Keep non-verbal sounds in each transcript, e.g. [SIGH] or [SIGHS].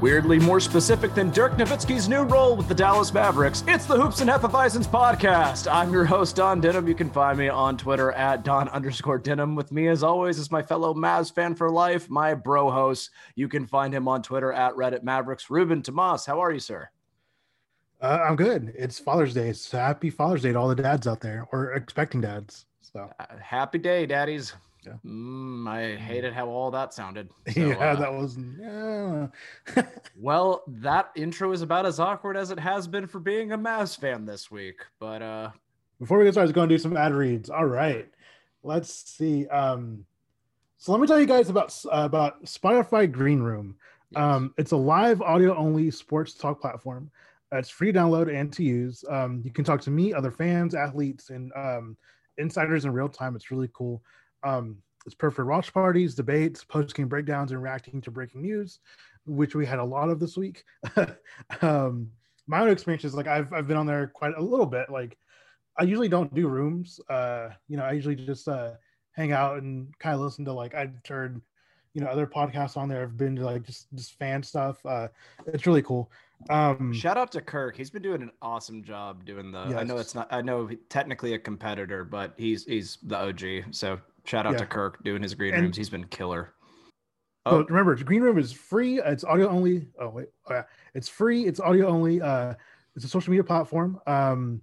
Weirdly more specific than Dirk Nowitzki's new role with the Dallas Mavericks, it's the Hoops and Hefeweizens podcast. I'm your host, Don Denham. You can find me on Twitter at Don underscore Denham. With me, as always, is my fellow Mavs fan for life, my bro host. You can find him on Twitter at Reddit Mavericks. Ruben Tomas, how are you, sir? Uh, I'm good. It's Father's Day. So happy Father's Day to all the dads out there or expecting dads. So uh, happy day, daddies. Yeah. Mm, I hated how all that sounded. [LAUGHS] So, yeah, uh, that was. Yeah. [LAUGHS] well, that intro is about as awkward as it has been for being a Mavs fan this week. But uh before we get started, I was going to do some ad reads. All right, let's see. Um, so let me tell you guys about uh, about Spotify Green Room. Yes. Um, it's a live audio only sports talk platform. It's free to download and to use. Um, you can talk to me, other fans, athletes, and um, insiders in real time. It's really cool. Um, it's perfect for watch parties, debates, post game breakdowns, and reacting to breaking news, which we had a lot of this week. [LAUGHS] um, my own experience is like I've I've been on there quite a little bit. Like I usually don't do rooms. Uh, you know, I usually just uh, hang out and kind of listen to like I've heard, you know, other podcasts on there. I've been to like just just fan stuff. Uh, it's really cool. Um, Shout out to Kirk. He's been doing an awesome job doing the. Yes. I know it's not. I know technically a competitor, but he's he's the OG. So Shout out yeah. to Kirk doing his green and, rooms. He's been killer. Oh, remember, green room is free. It's audio only. Oh wait, oh, yeah. it's free. It's audio only. Uh, it's a social media platform. Um,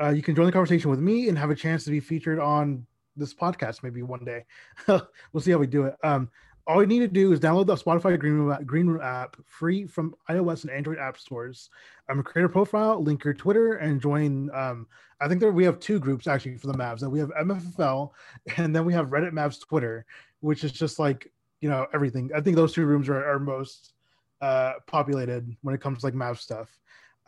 uh, you can join the conversation with me and have a chance to be featured on this podcast maybe one day. [LAUGHS] we'll see how we do it. Um, all you need to do is download the Spotify Green Room, Green Room app free from iOS and Android app stores. Um, create a profile, link your Twitter, and join. Um, I think there we have two groups actually for the Mavs. That we have MFFL, [LAUGHS] and then we have Reddit Mavs Twitter, which is just like you know everything. I think those two rooms are, are most uh, populated when it comes to like Mavs stuff.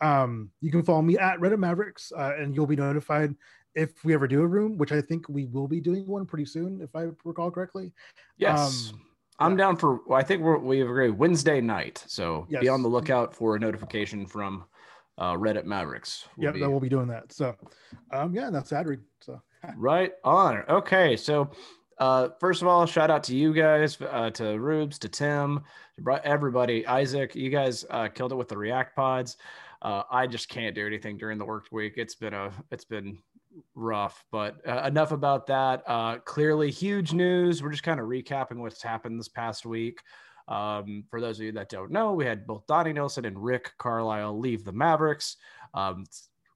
Um, you can follow me at Reddit Mavericks, uh, and you'll be notified if we ever do a room, which I think we will be doing one pretty soon, if I recall correctly. Yes. Um, I'm yeah. down for. I think we're, we agree Wednesday night. So yes. be on the lookout for a notification from uh, Reddit Mavericks. We'll yep, be, we'll be doing that. So, um, yeah, that's ad read. So [LAUGHS] right on. Okay, so uh, first of all, shout out to you guys, uh, to Rubes, to Tim, to everybody. Isaac, you guys uh, killed it with the React pods. Uh, I just can't do anything during the work week. It's been a, it's been rough. But uh, enough about that. Uh, clearly, huge news. We're just kind of recapping what's happened this past week. Um, for those of you that don't know, we had both Donnie Nelson and Rick Carlisle leave the Mavericks. Um,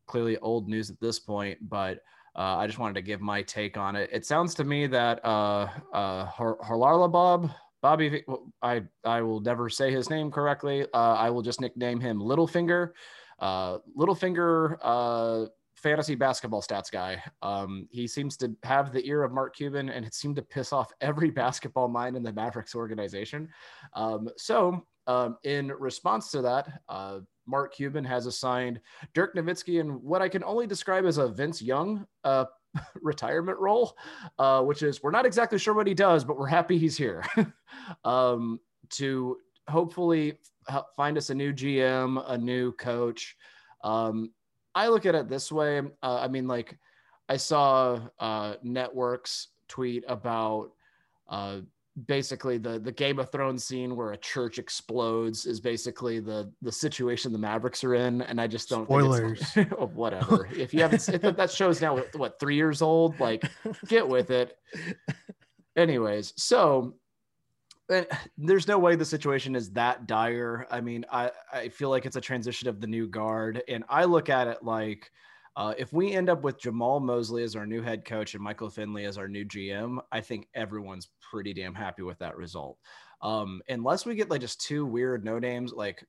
clearly old news at this point, but uh, I just wanted to give my take on it. It sounds to me that uh, uh, Harlarla Bob, Bobby, I, I will never say his name correctly. Uh, I will just nickname him Littlefinger. Uh, Littlefinger uh, fantasy basketball stats guy. Um, he seems to have the ear of Mark Cuban and it seemed to piss off [LAUGHS] every basketball mind in the Mavericks organization. Um, so, um, in response to that, uh, Mark Cuban has assigned Dirk Nowitzki in what I can only describe as a Vince Young uh, [LAUGHS] retirement role, uh, which is we're not exactly sure what he does, but we're happy he's here [LAUGHS] um, to hopefully find us a new GM, a new coach. Um, I look at it this way. Uh, I mean, like I saw uh, networks tweet about uh, basically the the Game of Thrones scene where a church explodes is basically the the situation the Mavericks are in, and I just don't spoilers. Think [LAUGHS] oh, whatever. [LAUGHS] if you haven't, if that show's now what three years old, like get with it. [LAUGHS] Anyways, so and [SIGHS] there's no way the situation is that dire. I mean, I, I feel like it's a transition of the new guard. And I look at it like uh, if we end up with Jamahl Mosley as our new head coach and Michael Finley as our new GM, I think everyone's pretty damn happy with that result. Um, unless we get like just two weird no names, like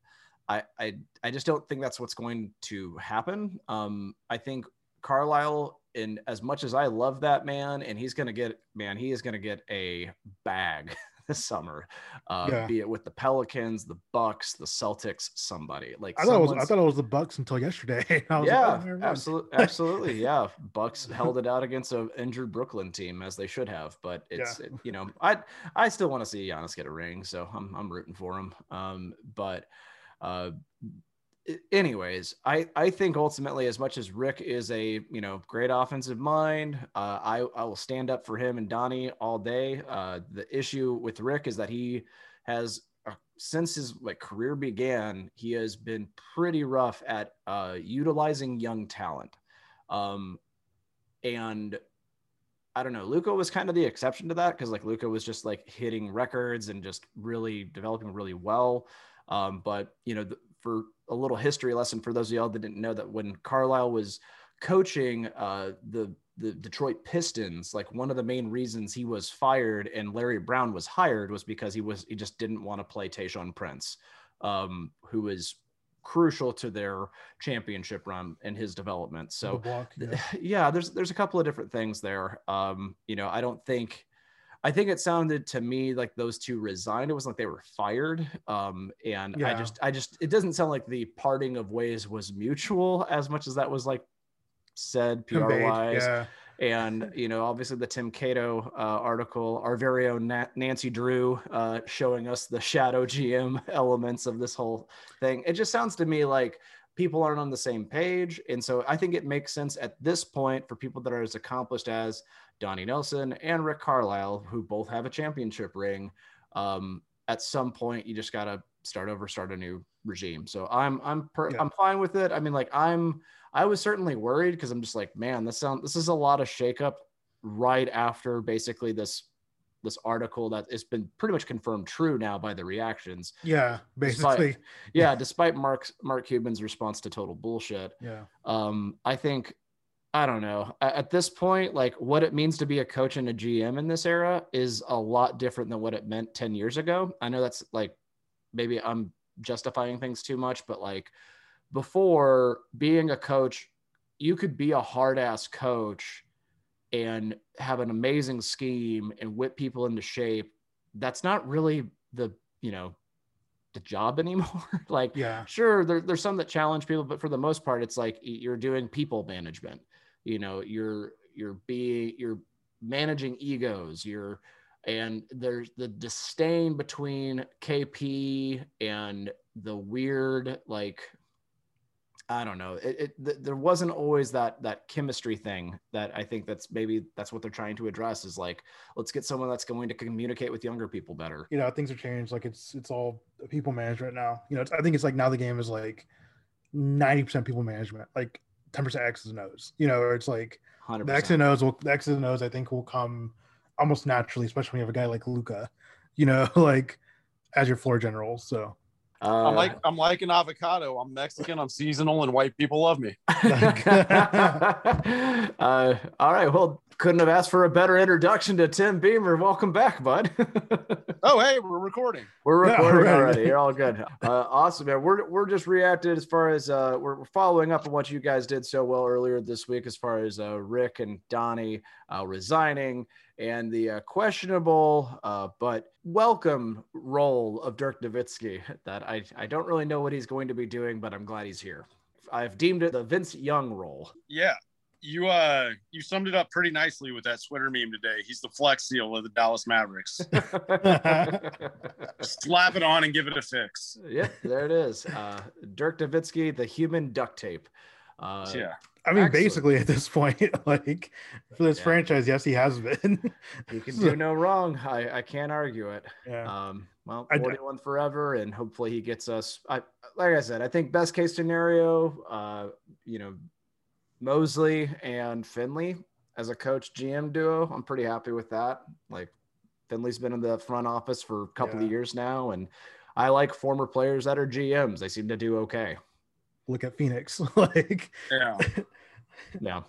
I, I I just don't think that's what's going to happen. Um, I think Carlisle, and as much as I love that man, and he's gonna get man, he is gonna get a bag [LAUGHS] this summer, uh, Yeah. be it with the Pelicans, the Bucks, the Celtics, somebody like I thought it was I thought it was the Bucks until yesterday. [LAUGHS] I was yeah, like, oh, absolutely, absolutely, [LAUGHS] yeah. Bucks held it out against an injured Brooklyn team as they should have, but it's Yeah. it- you know I I still want to see Giannis get a ring, so I'm I'm rooting for him. Um, but uh, anyways, I I think ultimately, as much as Rick is a you know great offensive mind, uh, I I will stand up for him and Donnie all day. Uh, the issue with Rick is that he has uh, since his like career began, he has been pretty rough at uh, utilizing young talent. Um, and I don't know, Luka was kind of the exception to that because like Luka was just like hitting records and just really developing really well. Um, but you know, th- for a little history lesson for those of y'all that didn't know that when Carlisle was coaching uh, the the Detroit Pistons, like one of the main reasons he was fired and Larry Brown was hired was because he was he just didn't want to play Tayshaun Prince, um, who was crucial to their championship run and his development. So block, yeah. [LAUGHS] yeah, there's there's a couple of different things there. Um, you know, I don't think I think it sounded to me like those two resigned. It wasn't like they were fired. Um, and I just I just it doesn't sound like the parting of ways was mutual as much as that was like said PR Conveyed, wise. yeah. And [LAUGHS] you know, obviously the Tim Cato uh, article, our very own Na- Nancy Drew uh, showing us the shadow GM [LAUGHS] elements of this whole thing. It just sounds to me like people aren't on the same page, and so I think it makes sense at this point for people that are as accomplished as Donnie Nelson and Rick Carlisle, who both have a championship ring. Um, at some point, you just gotta start over, start a new regime. So I'm I'm per- Yeah. I'm fine with it. I mean, like I'm I was certainly worried because I'm just like, man, this sound this is a lot of shakeup right after basically this this article that has been pretty much confirmed true now by the reactions. Yeah, Despite- basically. Yeah, despite Mark's Mark Cuban's response to total bullshit. Yeah. Um, I think I don't know. At this point, like what it means to be a coach and a GM in this era is a lot different than what it meant 10 years ago. I know that's like maybe I'm justifying things too much, but like before being a coach, you could be a hard ass coach and have an amazing scheme and whip people into shape. That's not really the, you know, the job [LAUGHS] anymore. like, Yeah. sure, there, there's some that challenge people, but for the most part, it's like you're doing people management. You know, you're you're being you're managing egos. You're and there's the disdain between KP and the weird like I don't know. It, it th- there wasn't always that that chemistry thing that I think that's maybe that's what they're trying to address is like let's get someone that's going to communicate with younger people better. You know, things have changed. Like it's it's all people management now. You know, I think it's like now the game is like ninety percent people management, like ten percent X's and O's. You know, or it's like Hundred the X percent. and O's will the X's and O's I think will come almost naturally, especially when you have a guy like Luka. You know, [LAUGHS] like as your floor general. So Uh, I'm like I'm like an avocado. I'm Mexican. I'm seasonal, and white people love me. [LAUGHS] uh, all right. Well, couldn't have asked for a better introduction to Tim Beamer. Welcome back, bud. [LAUGHS] Oh, hey, we're recording. We're Yeah, recording right. already. You're all good. Uh, awesome, man. We're we're just reacted as far as uh, we're, we're following up on what you guys did so well earlier this week, as far as uh, Rick and Donnie uh, resigning and the uh, questionable uh, but welcome role of Dirk Nowitzki. [LAUGHS] That I I don't really know what he's going to be doing, but I'm glad he's here. I've deemed it the Vince Young role. Yeah, you uh you summed it up pretty nicely with that Twitter meme today. He's the flex seal of the Dallas Mavericks. [LAUGHS] [LAUGHS] Slap it on and give it a fix. yep, there it is. Uh, Dirk Nowitzki, the human duct tape. Uh, yeah. I mean, Excellent. basically at this point, [LAUGHS] like for this Yeah. franchise, yes, he has been. you can [LAUGHS] do no wrong. I, I can't argue it. yeah. Um, well, I d- 41 forever, and hopefully he gets us. I like I said, I think best case scenario, uh, you know, Mosley and Finley as a coach GM duo. I'm pretty happy with that. Like Finley's been in the front office for a couple Yeah. of years now, and I like former players that are GMs. They seem to do okay. Look at Phoenix. [LAUGHS] like Yeah. Yeah.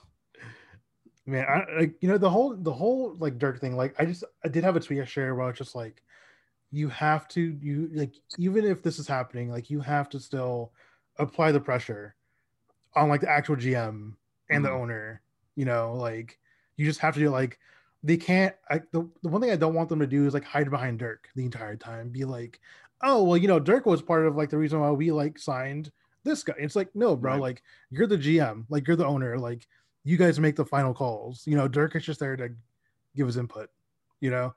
man I, like you know the whole the whole like dirk thing like i just i did have a tweet yesterday where i was just like you have to you like even if this is happening, like you have to still apply the pressure on like the actual GM and the Mhm. owner. You know, like you just have to do like they can't. I the, the one thing I don't want them to do is like hide behind Dirk the entire time. Be like, oh well, you know, Dirk was part of like the reason why we like signed this guy. It's like no, bro. Right. Like you're the GM. Like you're the owner. Like you guys make the final calls. You know, Dirk is just there to give his input. You know,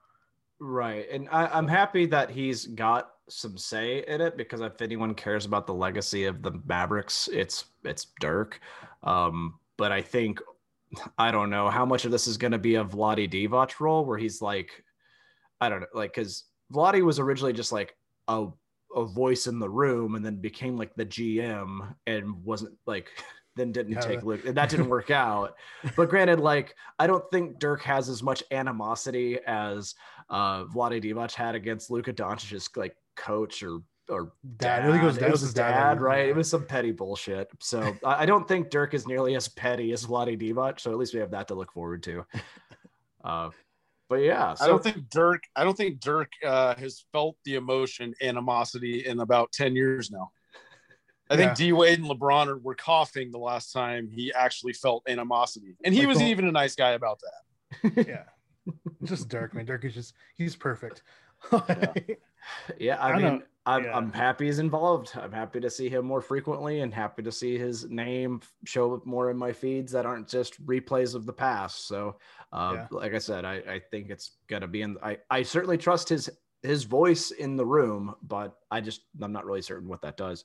Right. And I, I'm happy that he's got some say in it because if anyone cares about the legacy of the Mavericks, it's it's Dirk. Um, but I think I don't know how much of this is gonna be a Vlade Divac role where he's like, I don't know, like because Vlade was originally just like a a voice in the room and then became like the GM and wasn't like [LAUGHS] then didn't Yeah, take that- Luke and that didn't work out. But granted, like I don't think Dirk has as much animosity as uh Vlade Divac had against Luka Doncic's like coach or or Dad. dad. I think it was- it was his dad, dad, right? yeah. It was some petty bullshit. So I, I don't think Dirk is nearly as petty as Vlade Divac. So at least we have that to look forward to. [LAUGHS] Uh, but yeah, so I don't think Dirk. I don't think Dirk uh, has felt the emotion animosity in about ten years now. I think D Wade and LeBron are, were coughing the last time he actually felt animosity, and he Like was the- even a nice guy about that. [LAUGHS] yeah. [LAUGHS] just Dirk, man. Dirk is just he's perfect. yeah, [LAUGHS] I, I mean, don't- I'm, yeah. I'm happy he's involved. I'm happy to see him more frequently and happy to see his name show up more in my feeds that aren't just replays of the past. So, uh, Yeah. like I said, I, I think it's gonna be in. I, I certainly trust his his voice in the room, but I just I'm not really certain what that does.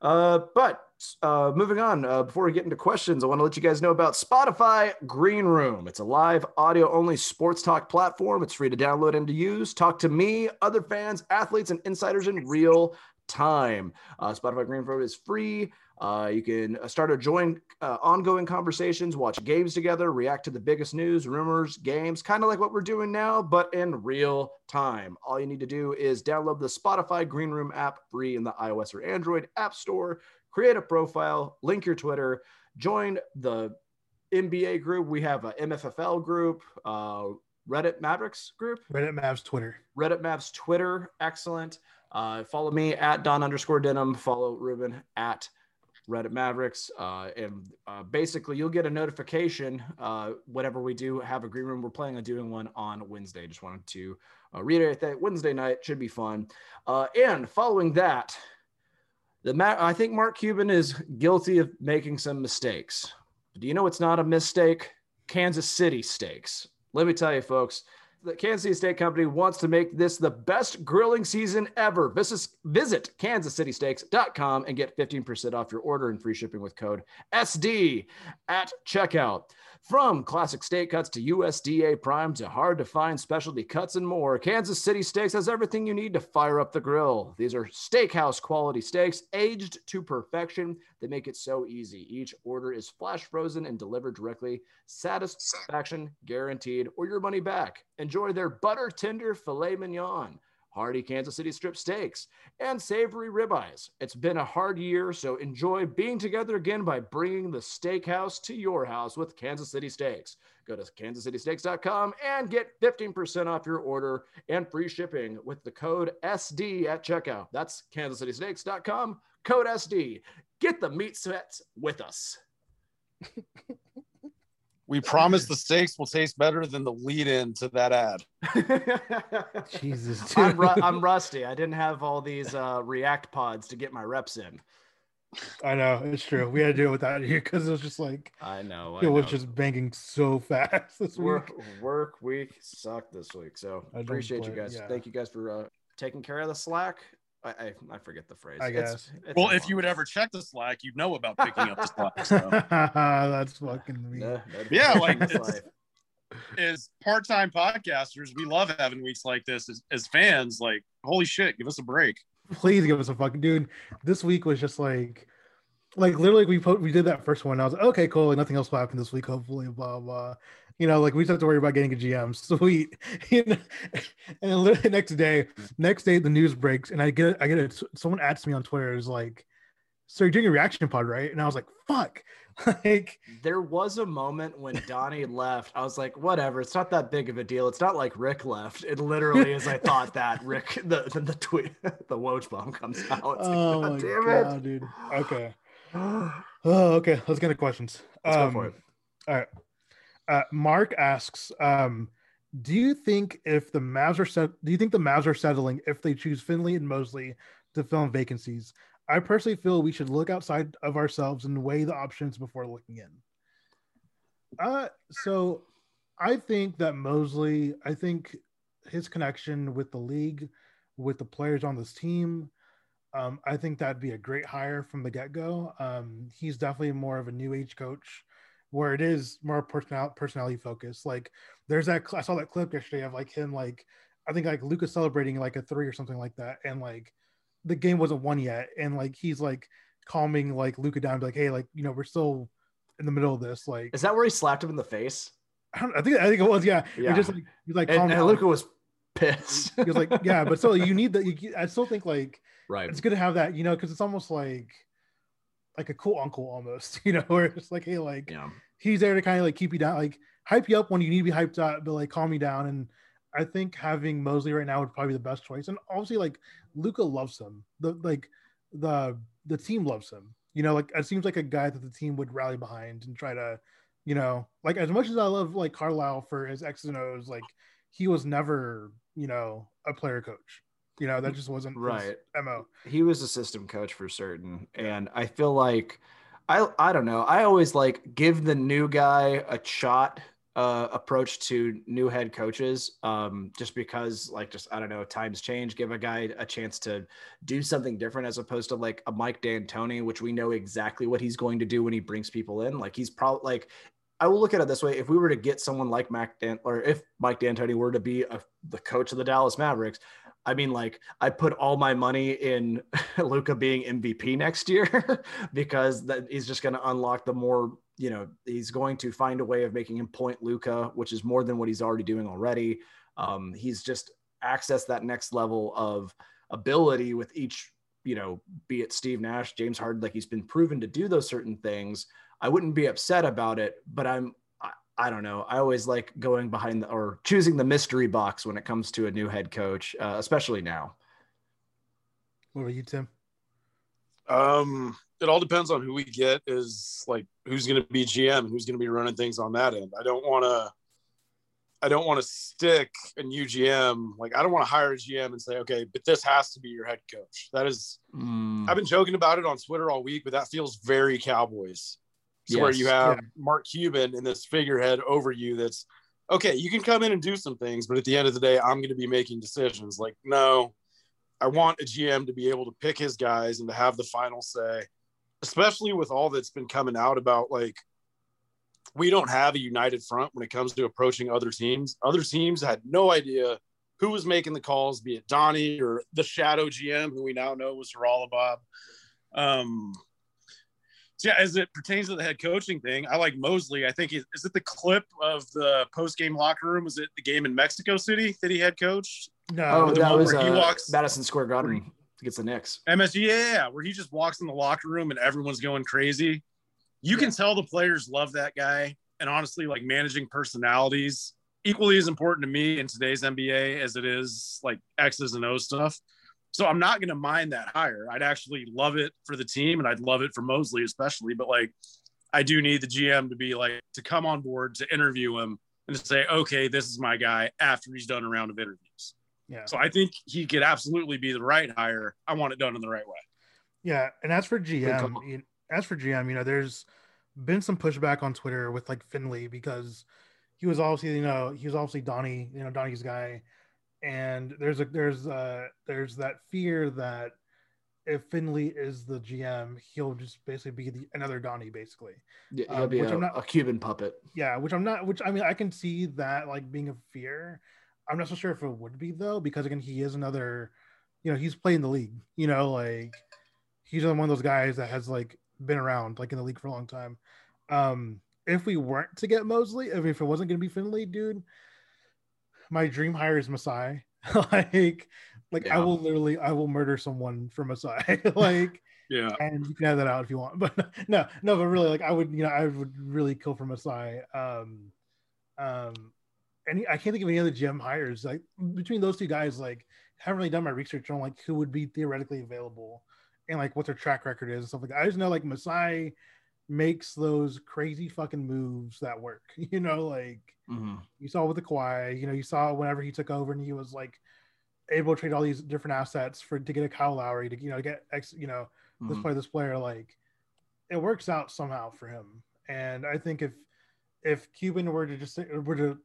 Uh, but uh, moving on, uh, before we get into questions, I want to let you guys know about Spotify Green Room. It's a live audio only sports talk platform. It's free to download and to use. Talk to me, other fans, athletes, and insiders in real time. Uh, Spotify Green Room is free. Uh, you can uh, start or join uh, ongoing conversations, watch games together, react to the biggest news, rumors, games, kind of like what we're doing now, but in real time. All you need to do is download the Spotify Green Room app free in the iOS or Android App Store, create a profile, link your Twitter, join the NBA group. We have a MFFL group, uh, Reddit Mavericks group. Reddit Mavs Twitter. Reddit Maps Twitter, excellent. Uh, follow me at Don underscore Denham. Follow Ruben at Reddit Mavericks, uh, and uh, basically you'll get a notification uh, whenever we do have a green room. We're planning on doing one on Wednesday. Just wanted to uh, reiterate that Wednesday night should be fun. Uh, and following that, the I think Mark Cuban is guilty of making some mistakes. Do you know it's not a mistake? Kansas City steaks. Let me tell you, folks the Kansas City Steak Company wants to make this the best grilling season ever. Visit, visit kansascitysteaks.com and get 15% off your order and free shipping with code SD at checkout. From classic steak cuts to USDA prime to hard to find specialty cuts and more, Kansas City Steaks has everything you need to fire up the grill. These are steakhouse quality steaks aged to perfection. They make it so easy. Each order is flash frozen and delivered directly. Satisfaction guaranteed or your money back. Enjoy their butter tender filet mignon, hearty Kansas City strip steaks, and savory ribeyes. It's been a hard year, so enjoy being together again by bringing the steakhouse to your house with Kansas City Steaks. Go to kansascitysteaks.com and get 15% off your order and free shipping with the code SD at checkout. That's kansascitysteaks.com, code SD. Get the meat sweats with us. [LAUGHS] We promise the steaks will taste better than the lead-in to that ad. [LAUGHS] Jesus, dude. I'm, ru- I'm [LAUGHS] rusty. I didn't have all these uh, React pods to get my reps in. I know it's true. We had to do it without you because it was just like I know. I it was know. just banging so fast this work week. work week sucked this week. So I appreciate you guys. yeah. Thank you guys for uh, taking care of the slack. I I, I forget the phrase. I guess. it's Well, a if you would ever check the Slack, you'd know about picking up the [LAUGHS] Slack. So. [LAUGHS] That's fucking me. Yeah, Yeah, like, that's as part-time podcasters, we love having weeks like this. As, as fans, like, holy shit, give us a break. Please give us a fucking dude. This week was just like, like literally we put we did that first one. I was like, okay, cool. Like nothing else will happen this week. Hopefully, blah blah. You know, like we just have to worry about getting a GM. [LAUGHS] Sweet. You know? and then literally next day, next day the news breaks, and I get I get it. Someone asks me on Twitter is like, so you're doing a reaction pod, right? And I was like, fuck. [LAUGHS] like there was a moment when Donnie [LAUGHS] left. I was like, whatever, it's not that big of a deal. It's not like Rick left. It literally is I thought that Rick the the, the tweet the Woj bomb comes out. It's oh like, God damn god, dude. Okay. [SIGHS] Oh, okay. Let's get into questions. Let's Um, go for it. All right. Uh, Mark asks, um, do you think if the Mavs are set, do you think the Mavs are settling if they choose Finley and Mosley to fill in vacancies? I personally feel we should look outside of ourselves and weigh the options before looking in. Uh, so I think that Mosley, I think his connection with the league, with the players on this team, um, I think that'd be a great hire from the get go. Um, he's definitely more of a new age coach where it is more personal personality focused. Like there's that I saw that clip yesterday of like him like I think like Luka's celebrating like a three or something like that, and like the game wasn't won yet, and like he's like calming like Luka down, be like, hey, like you know we're still in the middle of this. Like Is that where he slapped him in the face? I, I think I think it was yeah. Yeah. Just like he's like And, and. Luka was pissed. He was like yeah, but [LAUGHS] still you need that. I still think like right. it's good to have that, you know, because it's almost like like a cool uncle almost, [LAUGHS] you know, where it's like, hey, like Yeah. he's there to kind of like keep you down, like hype you up when you need to be hyped up, but like calm you down. And I think having Mosley right now would probably be the best choice. And obviously, like Luka loves him. The like the the team loves him. You know, like it seems like a guy that the team would rally behind and try to, you know, like as much as I love like Carlisle for his X's and O's, like he was never, you know, a player coach. You know, that just wasn't Right. mo. he was a system coach for certain and i feel like i i don't know i always like give the new guy a shot uh approach to new head coaches um just because like just i don't know times change give a guy a chance to do something different as opposed to like a mike d'antoni which we know exactly what he's going to do when he brings people in like he's probably like I will look at it this way: if we were to get someone like Mac Dan, or if Mike D'Antoni were to be a, the coach of the Dallas Mavericks, I mean, like I put all my money in [LAUGHS] Luka being MVP next year [LAUGHS] because that he's just going to unlock the more, you know, he's going to find a way of making him point Luka, which is more than what he's already doing already. Um, he's just accessed that next level of ability with each, you know, be it Steve Nash, James Harden, like he's been proven to do those certain things. I wouldn't be upset about it, but I'm I, I don't know. I always like going behind the, or choosing the mystery box when it comes to a new head coach, uh, especially now. What about you, Tim? Um, it all depends on who we get. Is like who's going to be GM and who's going to be running things on that end. I don't want to. I don't want to stick a new GM. Like I don't want to hire a GM and say, okay, but this has to be your head coach. That is. Mm, I've been joking about it on Twitter all week, but that feels very Cowboys. So where you have Yeah. Mark Cuban in this figurehead over you. That's okay. You can come in and do some things, but at the end of the day, I'm going to be making decisions. Like no, I want a GM to be able to pick his guys and to have the final say, especially with all that's been coming out about like we don't have a united front when it comes to approaching other teams. Other teams had no idea who was making the calls, be it Donnie or the shadow GM, who we now know was Bob. Um, so yeah, as it pertains to the head coaching thing, I like Mosley. I think is it the clip of the post game locker room? Was it the game in Mexico City that he had coached? No, oh, the that one was where he uh, walks- Madison Square Garden against the Knicks. MSG, yeah, yeah, yeah, where he just walks in the locker room and everyone's going crazy. You can tell the players love that guy. And honestly, like managing personalities equally as important to me in today's NBA as it is like X's and O stuff. So I'm not going to mind that hire. I'd actually love it for the team and I'd love it for Mosley, especially. But like, I do need the GM to be like, to come on board to interview him and to say, okay, this is my guy after he's done a round of interviews. yeah, So I think he could absolutely be the right hire. I want it done in the right way. yeah. And as for. GM, you- as for GM, you know, there's been some pushback on Twitter with like Finley because he was obviously, you know, he was obviously Donnie, you know, Donnie's guy, and there's a there's uh there's that fear that if Finley is the GM, he'll just basically be the, another Donnie, basically. Yeah, Um, He'll be which a, I'm not- a Cuban puppet. Yeah, which I'm not. Which I mean, I can see that like being a fear. I'm not so sure if it would be though, because again, he is another. You know, he's playing the league. You know, like he's one of those guys that has like been around like in the league for a long time. Um, if we weren't to get Mosley, if, if it wasn't going to be Finley, dude, my dream hire is Masai. [LAUGHS] like, like I will literally, I will murder someone for Masai. [LAUGHS] like, Yeah. and you can add that out if you want. [LAUGHS] But no, no, but really, like I would, you know, I would really kill for Masai. Um, um, and I can't think of any other GM hires like between those two guys. Like, haven't really done my research on like who would be theoretically available and like what their track record is and stuff like that. I just know like Masai makes those crazy fucking moves that work. [LAUGHS] You know, like Mhm. you saw with the Kawhi, you know, you saw whenever he took over and he was like able to trade all these different assets for to get a Kyle Lowry to you know get X, you know, this Mhm. player, this player, like it works out somehow for him. And I think if if Cuban were to just were to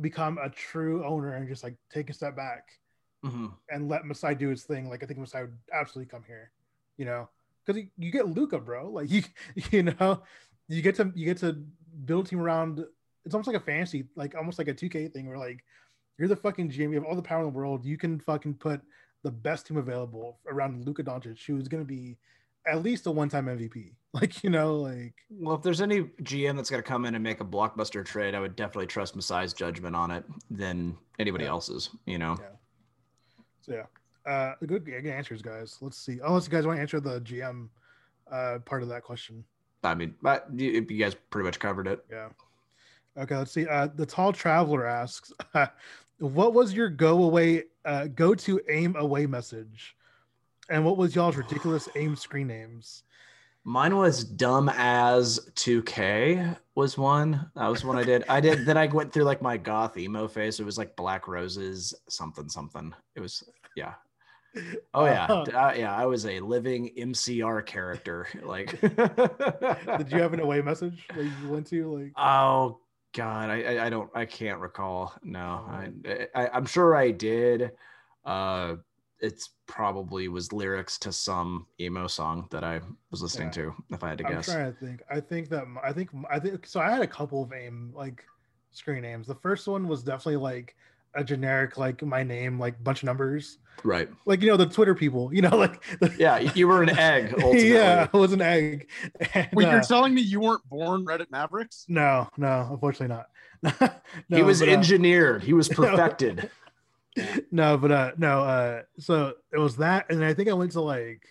become a true owner and just like take a step back Mhm. and let Masai do his thing, like I think Masai would absolutely come here, you know, because you, get Luka, bro. Like [LAUGHS] you, you know, you get to you get to build a team around. It's almost like a fantasy, like almost like a 2K thing, where like you're the fucking GM, you have all the power in the world. You can fucking put the best team available around Luka Doncic, who's going to be at least a one-time MVP. [LAUGHS] Like you know, like Well, if there's any GM that's going to come in and make a blockbuster trade, I would definitely trust Masai's judgment on it than anybody Yeah. else's. You know, Yeah. so yeah. Uh, good, good answers, guys. Let's see. Unless you guys want to answer the GM uh, part of that question. I mean, but you, you guys pretty much covered it. Yeah. Okay, let's see. Uh, the tall traveler asks, [LAUGHS] "What was your go away, uh, go to aim away message, and what was y'all's ridiculous [SIGHS] aim screen names?" Mine was dumb as 2K was one. That was one I did. I did. Then I went through like my goth emo phase. It was like Black Roses, something, something. It was, yeah. [LAUGHS] Oh yeah. Uh, yeah. I was a living MCR character. [LAUGHS] Like, [LAUGHS] Did you have an away message that you went to? Like, Oh God, I, I don't I can't recall. No, I, I I'm sure I did. Uh, it's probably was lyrics to some emo song that I was listening Yeah. to. If I had to guess. I'm trying to think. I think that I think I think so. I had a couple of aim like screen names. The first one was definitely like a generic like my name like bunch of numbers right? like you know the Twitter people. You know [LAUGHS] like the, Yeah, you- you were an egg. [LAUGHS] Ultimately. yeah, it was an egg. And, Wait, you're uh, telling me you weren't born Reddit Mavericks? no, no, unfortunately not. [LAUGHS] he was but, uh, engineered. He was perfected. no, but uh no, uh so it was that, and I think I went to like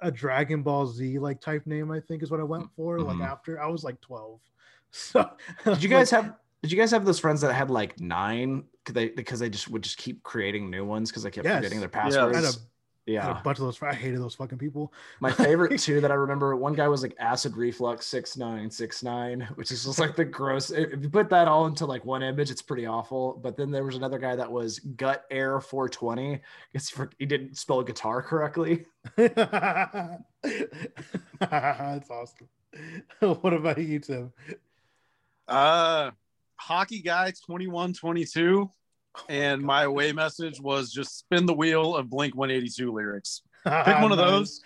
a Dragon Ball Z like type name, I think is what I went for. Mhm. Like after I was like 12. So Did you guys have? Did you guys have those friends that had like nine? Could they because they just would just keep creating new ones because they kept Yes. forgetting their Yeah, I had a, passwords? I had Yeah. a bunch of those I hated those fucking people. My favorite [LAUGHS] two that I remember, one guy was like acid reflux six nine six nine, which is just like the gross. If if you put that all into like one image, it's pretty awful. But then there was another guy that was gut air 420 because he, for- he didn't spell guitar correctly. [LAUGHS] [LAUGHS] That's awesome. what about you, Tim? Uh, hockey guy 2122. Oh And my away message was just spin the wheel of Blink 182 lyrics. [LAUGHS] Pick one of those,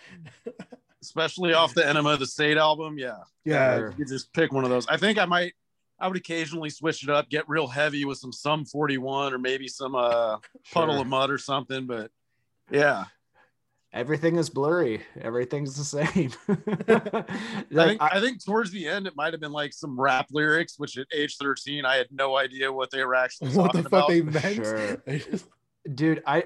especially off the Enema of the State album. Yeah. Yeah. You just pick one of those. I think I might, I would occasionally switch it up, get real heavy with some Sum 41 or maybe some uh, Puddle Sure. of Mudd or something. But yeah, Everything is blurry. Everything's the same. [LAUGHS] I think, I, think towards the end, it might have been like some rap lyrics, which at age 13, I had no idea what they were actually What the fuck about. they [LAUGHS] meant? Sure. [LAUGHS] Dude i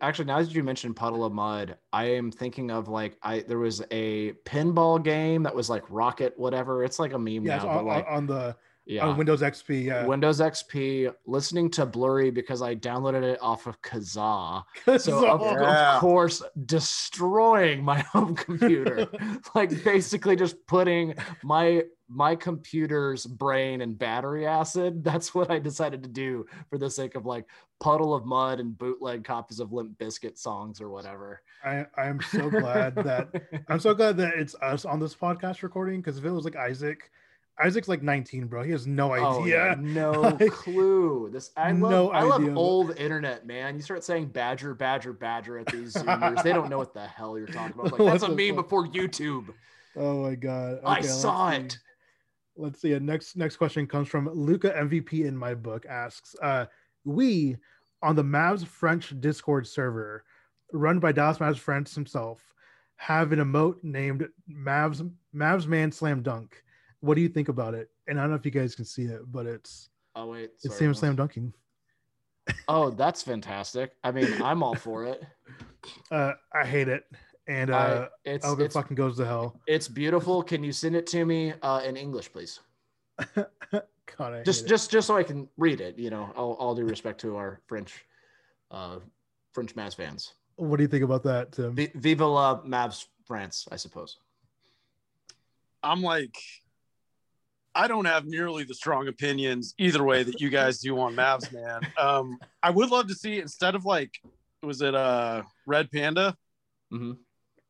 actually now that you mentioned puddle of Mudd i am thinking of like i there was a pinball game that was like rocket whatever it's like a meme yeah, now it's but like on the yeah. On Windows XP. Yeah. windows xp listening to blurry because i downloaded it off of kazaa. So of, of course destroying my [LAUGHS] home computer. [LAUGHS] Like basically just putting my my computer's brain and battery acid. That's what i decided to do for the sake of like puddle of Mudd and bootleg copies of Limp Bizkit songs or whatever. I I am so glad that I'm so [LAUGHS] glad that it's us on this podcast recording because if it was like Isaac, Isaac's like 19, bro. He has no Oh, yeah, idea. no [LAUGHS] Like, clue. This I love. no I love old internet, man. You start saying badger, badger, badger at these Zoomers, they don't know what the hell you're talking about. Like [LAUGHS] that's a meme fuck? before YouTube. Oh my god. I saw see. it. Let's see. A next next question comes from Luca MVP in my book. Asks, uh, we on the Mavs French Discord server, run by Dallas Mavs French himself, have an emote named Mavs Mavs Man Slam Dunk. What do you think about it? And I don't know if you guys can see it, but it's Oh wait, it's sorry, him slam dunking. Oh, that's fantastic. I mean, I'm all for it. [LAUGHS] Uh, I hate it. and I- uh, it's I hope it it's, fucking goes to hell. it's beautiful. Can you send it to me uh, in English, please? [LAUGHS] God, I Just hate it. just just so I can read it. You know, all, all due respect to our French, uh, French Mavs fans. what do you think about that, Tim? V- Viva la Mavs France, I suppose. I'm like, I don't have nearly the strong opinions either way that you guys do on Mavs, man. [LAUGHS] Um, I would love to see instead of like, was it uh Red Panda? Mhm.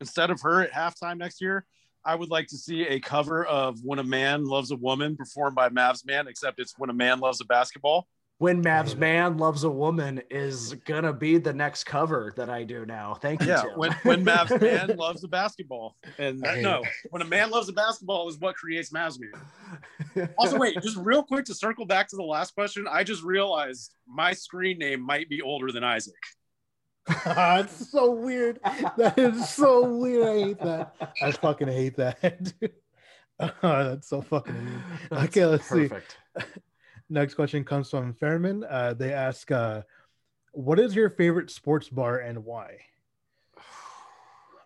Instead of her at halftime next year, I would like to see a cover of "When a Man Loves a Woman" performed by Mavs Man, except it's "When a Man Loves a Basketball." When Mavs hate it. man loves a woman is gonna be the next cover that I do now. Thank you. Yeah, Tim. when when Mavs [LAUGHS] Man loves a basketball, and I no, it. when a man loves a basketball is what creates Mavs Man. [LAUGHS] Also, wait, just real quick to circle back to the last question. I just realized my screen name might be older than Isaac. [LAUGHS] it's so weird. That is so weird. I hate that. I fucking hate that. Oh, that's so fucking weird. That's Okay, let's see. Next question comes from Fairman. Uh, they ask, uh, "What is your favorite sports bar and why?" [SIGHS]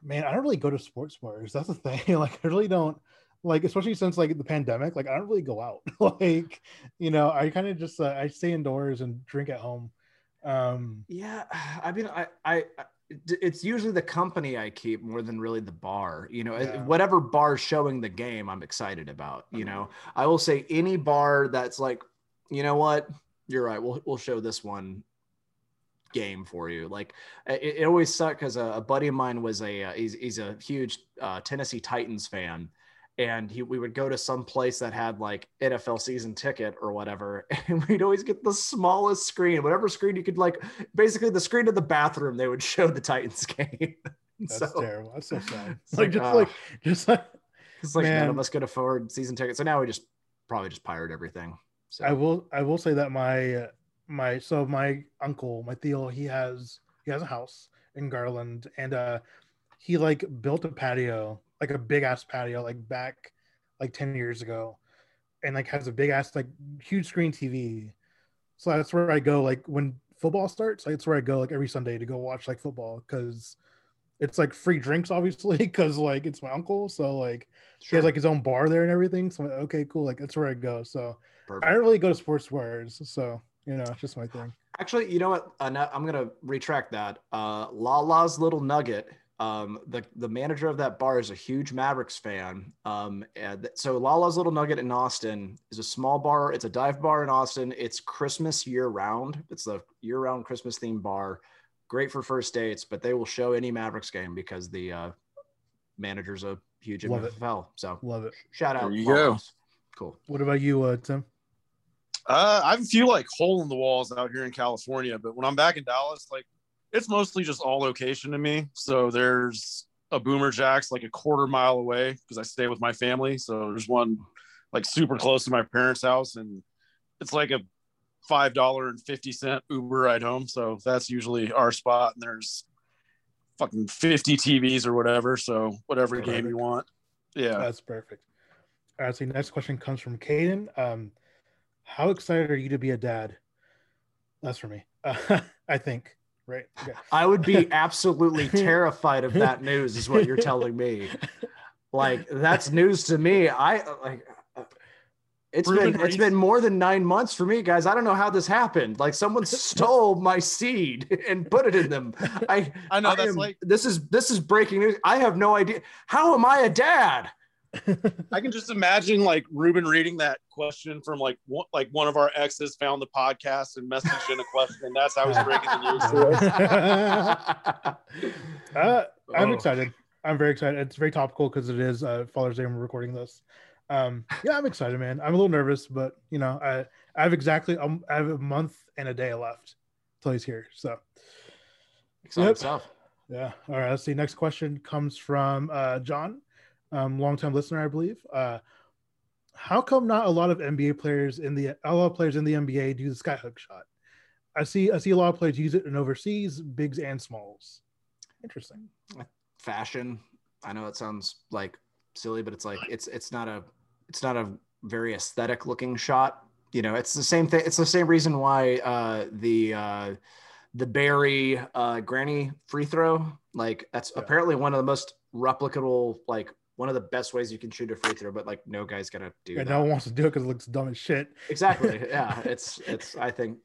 Man, I don't really go to sports bars. That's the thing. [LAUGHS] Like, I really don't like, especially since like the pandemic. Like, I don't really go out. [LAUGHS] like, you know, I kind of just uh, I stay indoors and drink at home. Um, Yeah, I mean, I, I, I- it's usually the company I keep more than really the bar. You know, Yeah. whatever bar's showing the game, I'm excited about. You know, I will say any bar that's like, you know what, you're right. We'll we'll show this one game for you. Like it, it always sucked because a, a buddy of mine was a uh, he's he's a huge uh, Tennessee Titans fan. And he, we would go to some place that had like NFL season ticket or whatever, [LAUGHS] and we'd always get the smallest screen, whatever screen you could like, basically the screen of the bathroom. They would [LAUGHS] show the Titans game. [LAUGHS] that's so terrible. That's so sad. It's like, like, just uh, like just like it's like none of us could afford season tickets, so now we just probably just pirate everything. So I will I will say that my my so my uncle my Theo he has he has a house in Garland and uh he like built a patio like a big ass patio like back like 10 years ago and like has a big ass like huge screen TV so that's where I go like when football starts like, that's where I go like every Sunday to go watch like football because it's like free drinks [LAUGHS] obviously because like it's my uncle. So like he has like his own bar there and everything. So like, okay cool. Like that's where I go. So Perfect. I don't really go to sports bars, so you know, it's just my thing. Actually, you know what? Uh, I'm gonna retract that. Uh, Lala's Little Nugget. Um, the the manager of that bar is a huge Mavericks fan. Um, and th- so Lala's Little Nugget in Austin is a small bar. It's a dive bar in Austin. It's Christmas year round. It's a year round Christmas themed bar. Great for first dates, but they will show any Mavericks game because the uh, manager's a huge Love it. NFL. So Love it. shout out. There you go. Cool. What about you, uh, Tim? Uh, I have a few like hole in the walls out here in California, but when I'm back in Dallas, like it's mostly just all location to me. So there's a Boomer Jacks like a quarter mile away because I stay with my family. So there's one like super close to my parents' house, and it's like a five dollar and fifty cent Uber ride home. So that's usually our spot. And there's fucking fifty TVs or whatever. So whatever game you want. Yeah. That's perfect. All right, so next question comes from Caden. Um, how excited are you to be a dad? That's for me. Uh, [LAUGHS] I think, right? Okay. I would be [LAUGHS] absolutely terrified of that news, is what you're telling me. Like that's news to me. I like. It's Ruben been it's been more than nine months for me, guys. I don't know how this happened. Like someone [LAUGHS] stole my seed and put it in them. I I know I that's am- like this is this is breaking news. I have no idea. How am I a dad? I can just imagine like Ruben reading that question from like one, like one of our exes found the podcast and messaged in a question, and that's how he's breaking the news to us. [LAUGHS] uh, I'm Oh. excited. I'm very excited. It's very topical because it is uh, Father's Day when we're recording this. Um, yeah, I'm excited, man. I'm a little nervous, but you know, I, I have exactly um, I have a month and a day left till he's here. So Exciting Yep. stuff. Yeah. All right. Let's see. Next question comes from uh, John, um, longtime listener, I believe. Uh, how come not a lot of NBA players in the a lot of players in the NBA do the skyhook shot? I see. I see a lot of players use it in overseas, bigs and smalls. Interesting. fashion. I know it sounds like silly, but it's like it's it's not a it's not a very aesthetic looking shot. You know, it's the same thing. It's the same reason why uh, the uh, the Barry uh, Granny free throw Like that's Yeah. apparently one of the most replicable, like one of the best ways you can shoot a free throw, but like no guy's gonna do Yeah, that. no one wants to do it because it looks dumb as shit. Exactly. [LAUGHS] yeah. It's it's I think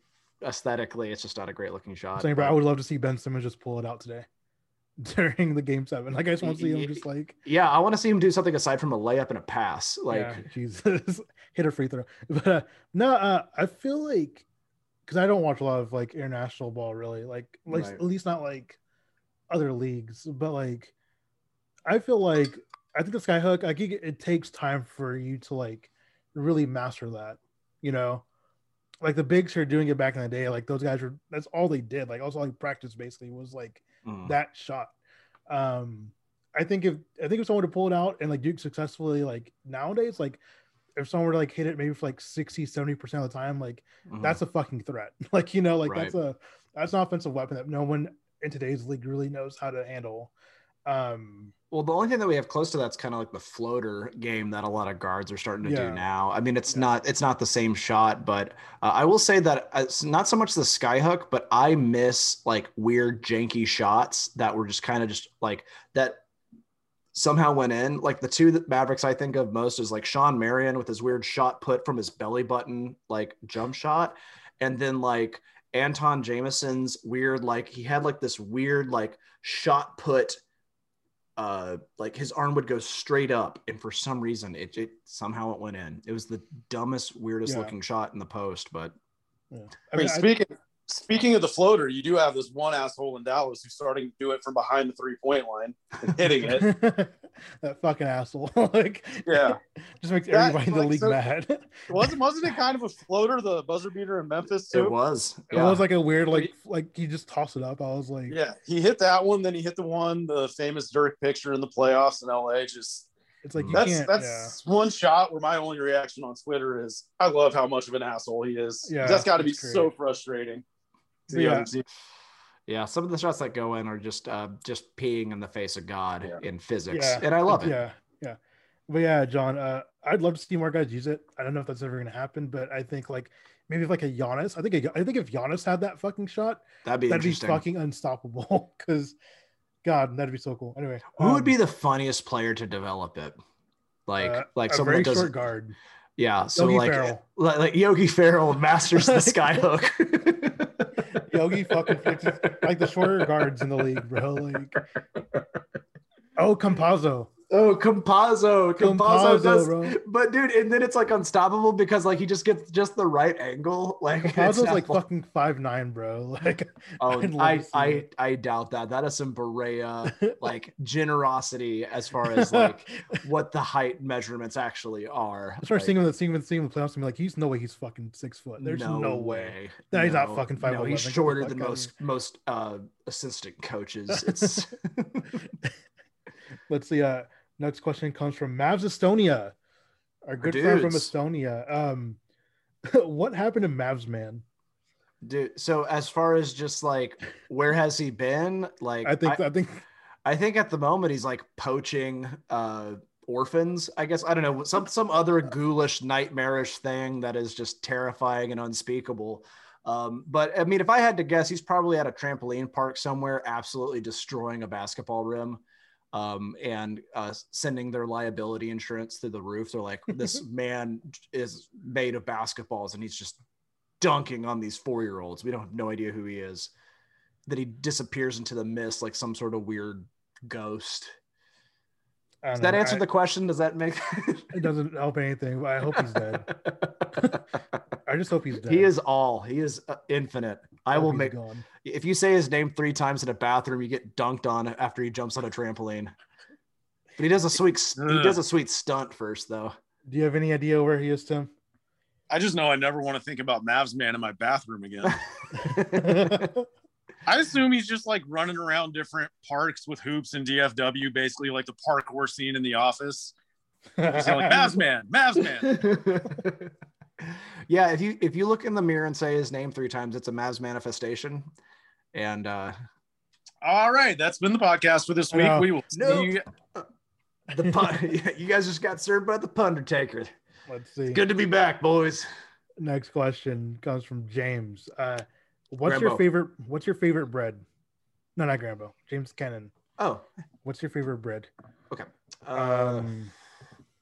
aesthetically it's just not a great looking shot. saying, bro, I would love to see Ben Simmons just pull it out today [LAUGHS] during the game seven. Like I just want to see him just like yeah, I want to see him do something aside from a layup and a pass. Like yeah, [LAUGHS] Jesus, hit a free throw. But uh, no, uh, I feel like because I don't watch a lot of like international ball really, like like Right. at least not like other leagues, but like I feel like I think the skyhook, I think it, takes time for you to like really master that, you know. Like the bigs are doing it back in the day, like those guys were. That's all they did. Like also like practice basically was like mm, that shot. Um, I think if I think if someone were to pull it out and like do it successfully, like nowadays, like if someone were to like hit it maybe for like 60, 70 percent of the time, like mhm. that's a fucking threat. [LAUGHS] Like you know, like Right. that's a that's an offensive weapon that no one in today's league really knows how to handle. Um, Well, the only thing that we have close to that's kind of like the floater game that a lot of guards are starting to Yeah. do now. I mean, it's Yeah. not it's not the same shot, but uh, I will say that uh, it's not so much the skyhook, but I miss like weird janky shots that were just kind of just like that somehow went in. Like the two that Mavericks I think of most is like Shawn Marion with his weird shot put from his belly button like jump shot, and then like Antawn Jamison's weird like he had like this weird like shot put uh like his arm would go straight up and for some reason it, it somehow it went in it was the dumbest weirdest Yeah. looking shot in the post but yeah. I mean, speaking speaking of the floater, you do have this one asshole in Dallas who's starting to do it from behind the three point line and hitting it. [LAUGHS] that fucking asshole. [LAUGHS] like, Yeah. just makes That- everybody in the like, league so- mad. [LAUGHS] wasn't wasn't it kind of a floater, the buzzer beater in Memphis too? it was It was like a weird, like, like he just tossed it up. I was like, Yeah, he hit that one, then he hit the one, the famous Dirk picture in the playoffs in LA. Just it's like you that's can't. that's one shot where my only reaction on Twitter is I love how much of an asshole he is. Yeah, that's got to be great. so frustrating. Yeah. yeah some of the shots that go in are just uh just peeing in the face of god Yeah. in physics Yeah. and i love it Yeah, yeah. But yeah, John, uh, I'd love to see more guys use it. I don't know if that's ever going to happen, but I think like maybe if like a Giannis, I think a, I think if Giannis had that fucking shot, that'd be that'd be fucking unstoppable. [LAUGHS] Because, God, that'd be so cool. Anyway, who would um, be the funniest player to develop it like uh, like a someone that does short guard? yeah so Yogi like like yogi Ferrell masters the [LAUGHS] skyhook [LAUGHS] Yogi fucking fixes like the shorter guards in the league, bro. Like, [LAUGHS] oh, Campazzo, Oh, Campazzo. Campazzo Campazzo, does, bro. but dude, and then it's like unstoppable because like he just gets just the right angle. [LAUGHS] Like it's Campazzo's like fucking five nine, bro. [LAUGHS] Like, oh, I'd I I. I doubt that. That is some Berea [LAUGHS] like generosity as far as like what the height measurements actually are. I started Like, seeing him, seeing him, seeing him in the playoffs, and be like, he's no way he's fucking six foot. There's no, way. No, he's not fucking five. No, he's shorter than most most uh assistant coaches. It's Let's see. Uh, next question comes from Mavs Estonia, our good friend from. Estonia. Um, [LAUGHS] what happened to Mavs man? dude. So as far as just like where has he been? Like I think I, think I think at the moment he's like poaching uh orphans, I guess. I don't know, some some other ghoulish, nightmarish thing that is just terrifying and unspeakable. Um, but I mean, if I had to guess, he's probably at a trampoline park somewhere, absolutely destroying a basketball rim. Um, and uh, sending their liability insurance through the roof. They're like, this [LAUGHS] man is made of basketballs and he's just dunking on these four year olds. We don't have no idea who he is. That he disappears into the mist like some sort of weird ghost. I Does don't that know, answer I- the question? Does that make [LAUGHS] it doesn't help anything. But I hope he's dead. [LAUGHS] I just hope he's dead. he is all. He is uh, infinite. I hope will make. gone. If you say his name three times in a bathroom, you get dunked on after he jumps on a trampoline. But he does a sweet. He does a sweet stunt first, though. Do you have any idea where he is, Tim? I just know I never want to think about Mavs man in my bathroom again. [LAUGHS] I assume he's just like running around different parks with hoops and DFW, basically like the parkour scene in the office. He's yelling, Mavs man, Mavs man. [LAUGHS] yeah, if you if you look in the mirror and say his name three times, it's a Mavs manifestation. And uh All right, that's been the podcast for this week. know. We will Nope. see you. the pun, [LAUGHS] you guys just got served by the Pundertaker. Let's see. Good to be back, boys. Next question comes from James. Uh, what's your favorite? What's your favorite bread? No, not Grambo. James Cannon. Oh, What's your favorite bread? uh, Um,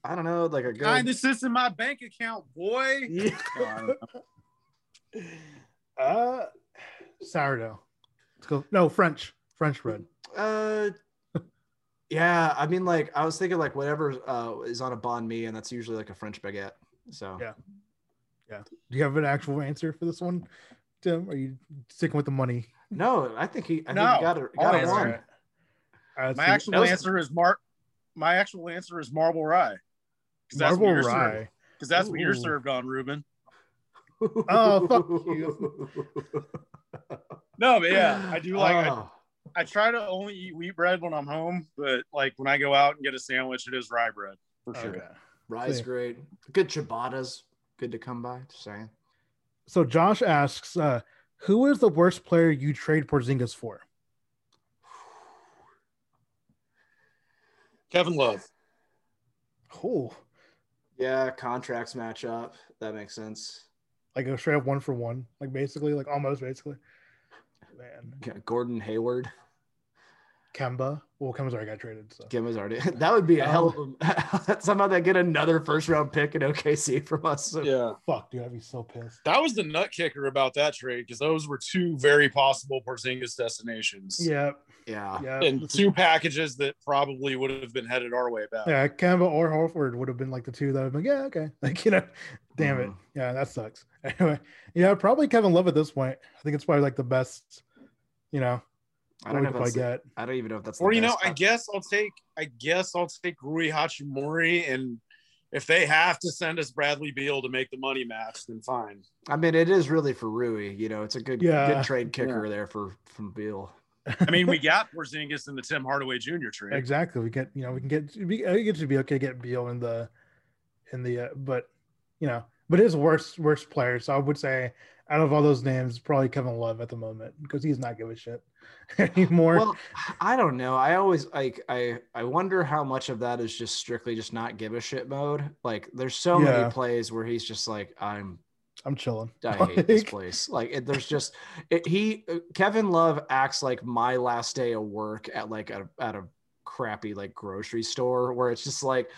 I don't know, like a good. Kind of sits in my bank account, boy. yeah. [LAUGHS] uh, sourdough. Let's go. No, French. French bread. Uh, yeah, I mean, like I was thinking, like whatever uh, is on a banh mi, and that's usually like a French baguette. So yeah, Yeah. Do you have an actual answer for this one, Tim? Are you sticking with the money? no, I think he. I No, think he got it. I'll Got it answer one. it. Uh, My see. actual was- answer is Mark. My actual answer is marble rye. 'Cause that's what marble you're served- rye. 'cause that's what you're served on, Ruben. [LAUGHS] Oh, fuck you. [LAUGHS] No, but yeah, I do like. I, Oh, I try to only eat wheat bread when I'm home, but like when I go out and get a sandwich, it is rye bread for sure. Okay. rye's Yeah. great. Good ciabattas, good to come by. Just saying. So Josh asks, uh, who is the worst player you trade Porzingis for? Kevin Love. Oh, Yeah, contracts match up. That makes sense. like a straight up one for one, like basically, like almost basically. Man, G- Gordon Hayward. Kemba. Well, Kemba's already got traded. So Kim is already. [LAUGHS] That would be a hell Um, of a, [LAUGHS] somehow they get another first round pick in OKC from us. So- [LAUGHS] Yeah, fuck, dude, I'd be so pissed. that was the nut kicker about that trade because those were two very possible Porzingis destinations. Yeah, Yeah. yeah, and two packages that probably would have been headed our way back. yeah. Kemba or Horford would have been like the two that would have been yeah, okay, like you know, damn it, Mhm. yeah, that sucks. Anyway, yeah, probably Kevin Love at this point. I think it's probably like the best, you know, I don't know. If I that's get. I don't even know if that's. Or the you know, best. I guess I'll take I guess I'll take Rui Hachimura, and if they have to send us Bradley Beal to make the money match, then fine. I mean, it is really for Rui. You know, it's a good, Yeah. good trade kicker there for from Beal. [LAUGHS] I mean, we got Porzingis in the Tim Hardaway Jr. trade. Exactly. We get, you know, we can get, we, I to be okay to get Beal in the, in the, uh, but, you know, but his worst, worst player. So I would say out of all those names, probably Kevin Love at the moment because he's not give a shit [LAUGHS] anymore. Well, I don't know. I always like. I I wonder how much of that is just strictly just not give a shit mode. Like, there's so Yeah. many plays where he's just like, I'm I'm chilling. I [LAUGHS] hate this place. Like it, there's just it, he uh, Kevin Love acts like my last day of work at like a at a crappy like grocery store where it's just like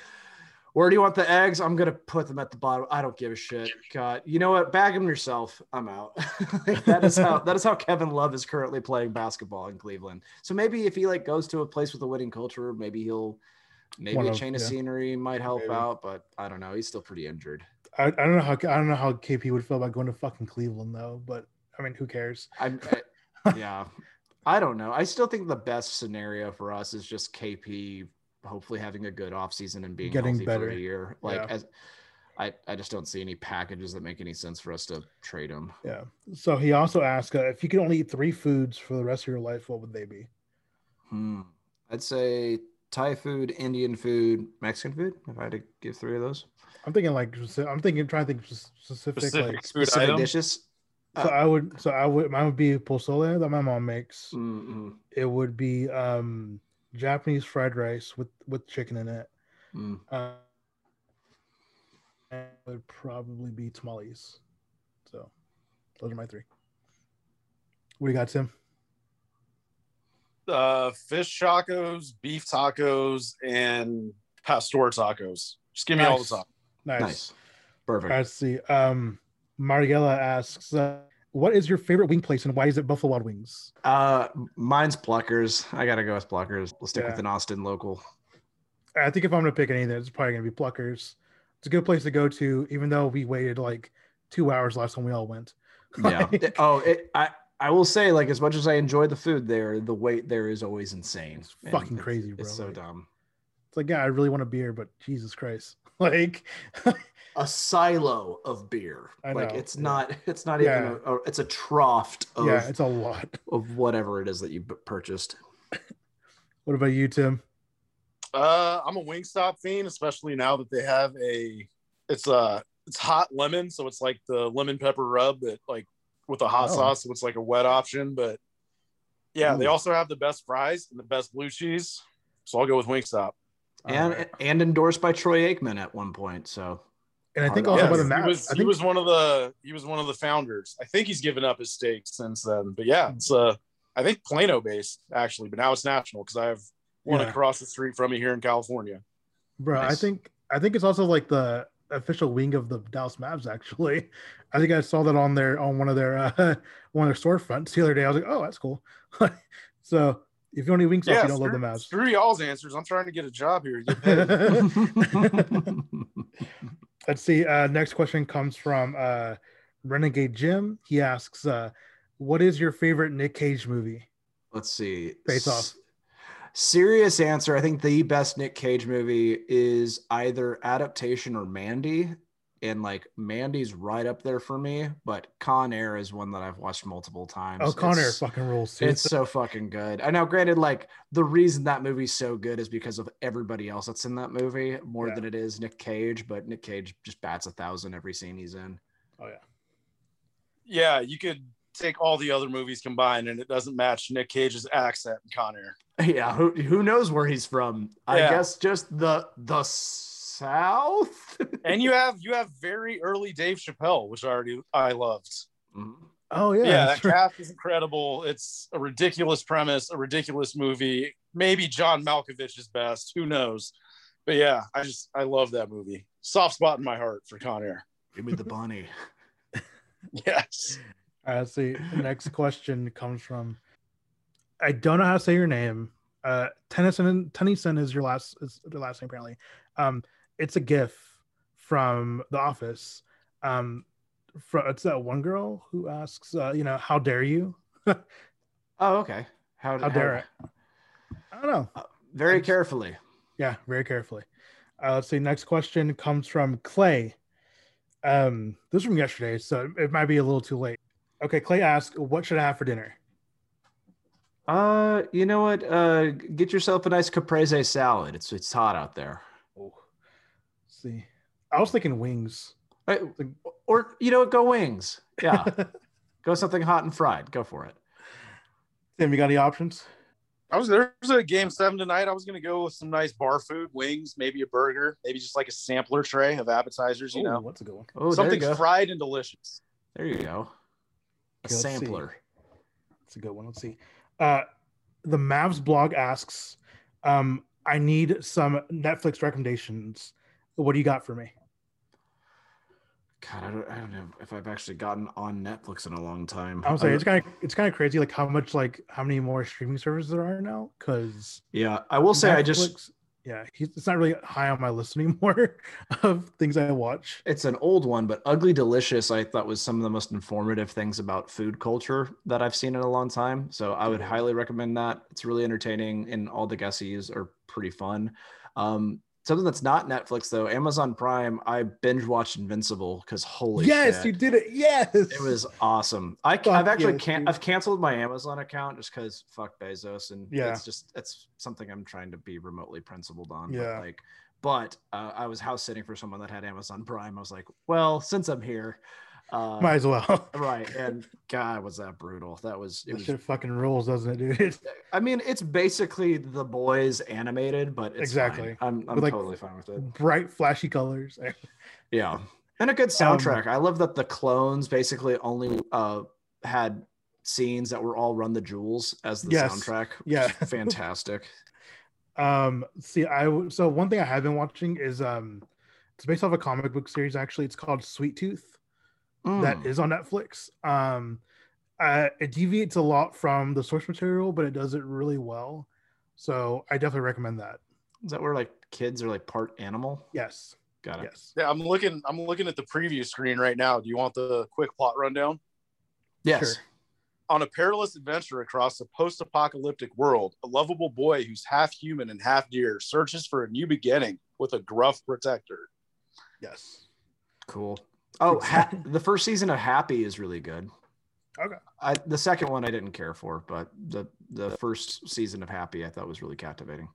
where do you want the eggs? I'm gonna put them at the bottom. I don't give a shit. God, you know what? Bag them yourself. I'm out. [LAUGHS] Like, that is how that is how Kevin Love is currently playing basketball in Cleveland. So maybe if he like goes to a place with a winning culture, maybe he'll maybe One a of- chain of yeah. scenery might help Maybe. out. But I don't know. He's still pretty injured. I, I don't know how, I don't know how KP would feel about going to fucking Cleveland though, but I mean, who cares? I'm, [LAUGHS] I, yeah, I don't know. I still think the best scenario for us is just KP hopefully having a good offseason and being Getting better. for a year. Like, Yeah. as I, I just don't see any packages that make any sense for us to trade him. Yeah. So he also asked uh, if you could only eat three foods for the rest of your life, what would they be? Hmm. I'd say Thai food, Indian food, Mexican food. If I had to give three of those I'm thinking like, I'm thinking, trying to think specific, Specific like, food specific item. dishes. so I would, so I would, mine would be pozole that my mom makes. Mm-mm. It would be um Japanese fried rice with with chicken in it. Mm. Uh, it would probably be tamales. So those are my three. What do you got, Tim? Uh, fish tacos, beef tacos, and pastor tacos. Just give me all the Nice. tacos. Nice. Nice. Perfect. Let's see. Um, Mariella asks, uh, "What is your favorite wing place and why is it Buffalo Wild Wings?" Uh, mine's Pluckers. I gotta go with Pluckers. We'll stick Yeah. with an Austin local. I think if I'm gonna pick anything, it's probably gonna be Pluckers. It's a good place to go to, even though we waited like two hours last time we all went. [LAUGHS] Yeah. Like, oh, it, I I will say, like, as much as I enjoy the food there, the wait there is always insane. It's And fucking it's- crazy, It's bro. so Like- dumb. it's like, yeah, I really want a beer, but Jesus Christ, [LAUGHS] like, [LAUGHS] A silo of beer. Like it's yeah. not. It's not Yeah. even. A, a- it's a trough of yeah, it's a lot. of whatever it is that you purchased. [COUGHS] What about you, Tim? Uh, I'm a Wingstop fiend, especially now that they have a. It's a it's hot lemon, so it's like the lemon pepper rub that like with a hot Oh. sauce, so it's like a wet option. But yeah, they also have the best fries and the best blue cheese. So I'll go with Wingstop. And Alright. and endorsed by Troy Aikman at one point. So and I think also yeah, by the he was I he was one of the he was one of the founders. I think he's given up his stake since then. But yeah, it's uh I think Plano based actually, but now it's national because I have one Yeah. across the street from me here in California. Bro, I think I think it's also like the official wing of the Dallas Mavs. Actually, I think I saw that on their on one of their uh, [LAUGHS] one of their storefronts the other day. I was like, oh, that's cool. [LAUGHS] so if you only wing stuff, you don't love the screw, Mavs. screw y'all's answers. I'm trying to get a job here. [LAUGHS] Let's see. Uh, next question comes from uh, Renegade Jim. He asks, uh, "What is your favorite Nick Cage movie?" Let's see. Face Off. S- Serious answer. I think the best Nick Cage movie is either adaptation or Mandy. And like Mandy's right up there for me, but Con Air is one that I've watched multiple times. Oh, Con Air It's- fucking rules. Too. It's so fucking good. I know, granted, like the reason that movie's so good is because of everybody else that's in that movie more Yeah. than it is Nick Cage, but Nick Cage just bats a thousand every scene he's in. oh yeah. yeah, you could take all the other movies combined, and it doesn't match Nick Cage's accent in Con Air. [LAUGHS] Yeah, who who knows where he's from? I guess just the the south. [LAUGHS] And you have you have very early Dave Chappelle, which I already I loved. Mhm. Oh yeah. Yeah, that that's cast is incredible. It's a ridiculous premise, a ridiculous movie. Maybe John Malkovich is best. Who knows? But yeah, I just I love that movie. Soft spot in my heart for Con Air. Give me the bunny. [LAUGHS] Yes. All right, let's see. The next question comes from. I don't know how to say your name. Uh, Tennyson. Tennyson is your last. Is the last name apparently. Um, it's a GIF from The Office. Um, from it's that one girl who asks, uh, you know, how dare you? [LAUGHS] Oh, okay. How, How dare it? I don't know. Very It's- carefully. Yeah, very carefully. Uh, let's see. Next question comes from Clay. Um, this is from yesterday, so it might be a little too late. Okay, Clay asks, "What should I have for dinner?" Uh, you know what? Uh, get yourself a nice caprese salad. It's it's hot out there. Let's see. I was thinking wings. Uh, Or you know, go wings. Yeah, [LAUGHS] go something hot and fried. Go for it. Tim, you got any options? I was there's a game seven tonight. I was gonna go with some nice bar food, wings, maybe a burger, maybe just like a sampler tray of appetizers, you Ooh, know. what's a good one? Oh, there you Something go. fried and delicious. There you go. A Okay, let's see. sampler. It's a good one. Let's see. Uh, the Mavs blog asks, um, "I need some Netflix recommendations. What do you got for me?" God, I don't, I don't know if I've actually gotten on Netflix in a long time. I was saying it's kind of it's kind of crazy, like how much like how many more streaming services there are now. Because yeah, I will say I just yeah, he's, it's not really high on my list [LAUGHS] anymore of things I watch. it's an old one, but Ugly Delicious I thought was some of the most informative things about food culture that I've seen in a long time. So I would highly recommend that. It's really entertaining and all the guesses are pretty fun. Um, something that's not Netflix though, Amazon Prime, I binge watched Invincible because holy yes, shit. you did it. Yes, It was awesome. I, Fuck I've actually yes, can. I've canceled my Amazon account just because fuck Bezos and Yeah. it's just it's something I'm trying to be remotely principled on. Yeah. But like, but uh, I was house sitting for someone that had Amazon Prime. I was like, well, since I'm here, uh, might as well. [LAUGHS] right. And God, was that brutal? That was it That was. shit fucking rules, doesn't it, dude? [LAUGHS] I mean, it's basically the boys animated, but it's Exactly. Fine. I'm I'm like, totally fine with it. Bright, flashy colors. [LAUGHS] Yeah. And a good soundtrack. I love that the clones basically only uh had scenes that were all Run the Jewels as the Yes. soundtrack. Yeah. Fantastic. Um, see, I so one thing I have been watching is um, it's based off a comic book series. Actually, it's called Sweet Tooth. That Mm. is on Netflix. Um, uh, it deviates a lot from the source material, but it does it really well. So I definitely recommend that. Is that where like kids are like part animal? Yes, Got it. yes. Yeah, I'm looking I'm looking at the preview screen right now. Do you want the quick plot rundown? Yes. Sure. On a perilous adventure across a post apocalyptic world, a lovable boy who's half human and half deer searches for a new beginning with a gruff protector. Yes. Cool. Oh, ha- the first season of Happy is really good. Okay. I, the second one I didn't care for, but the the first season of Happy I thought was really captivating.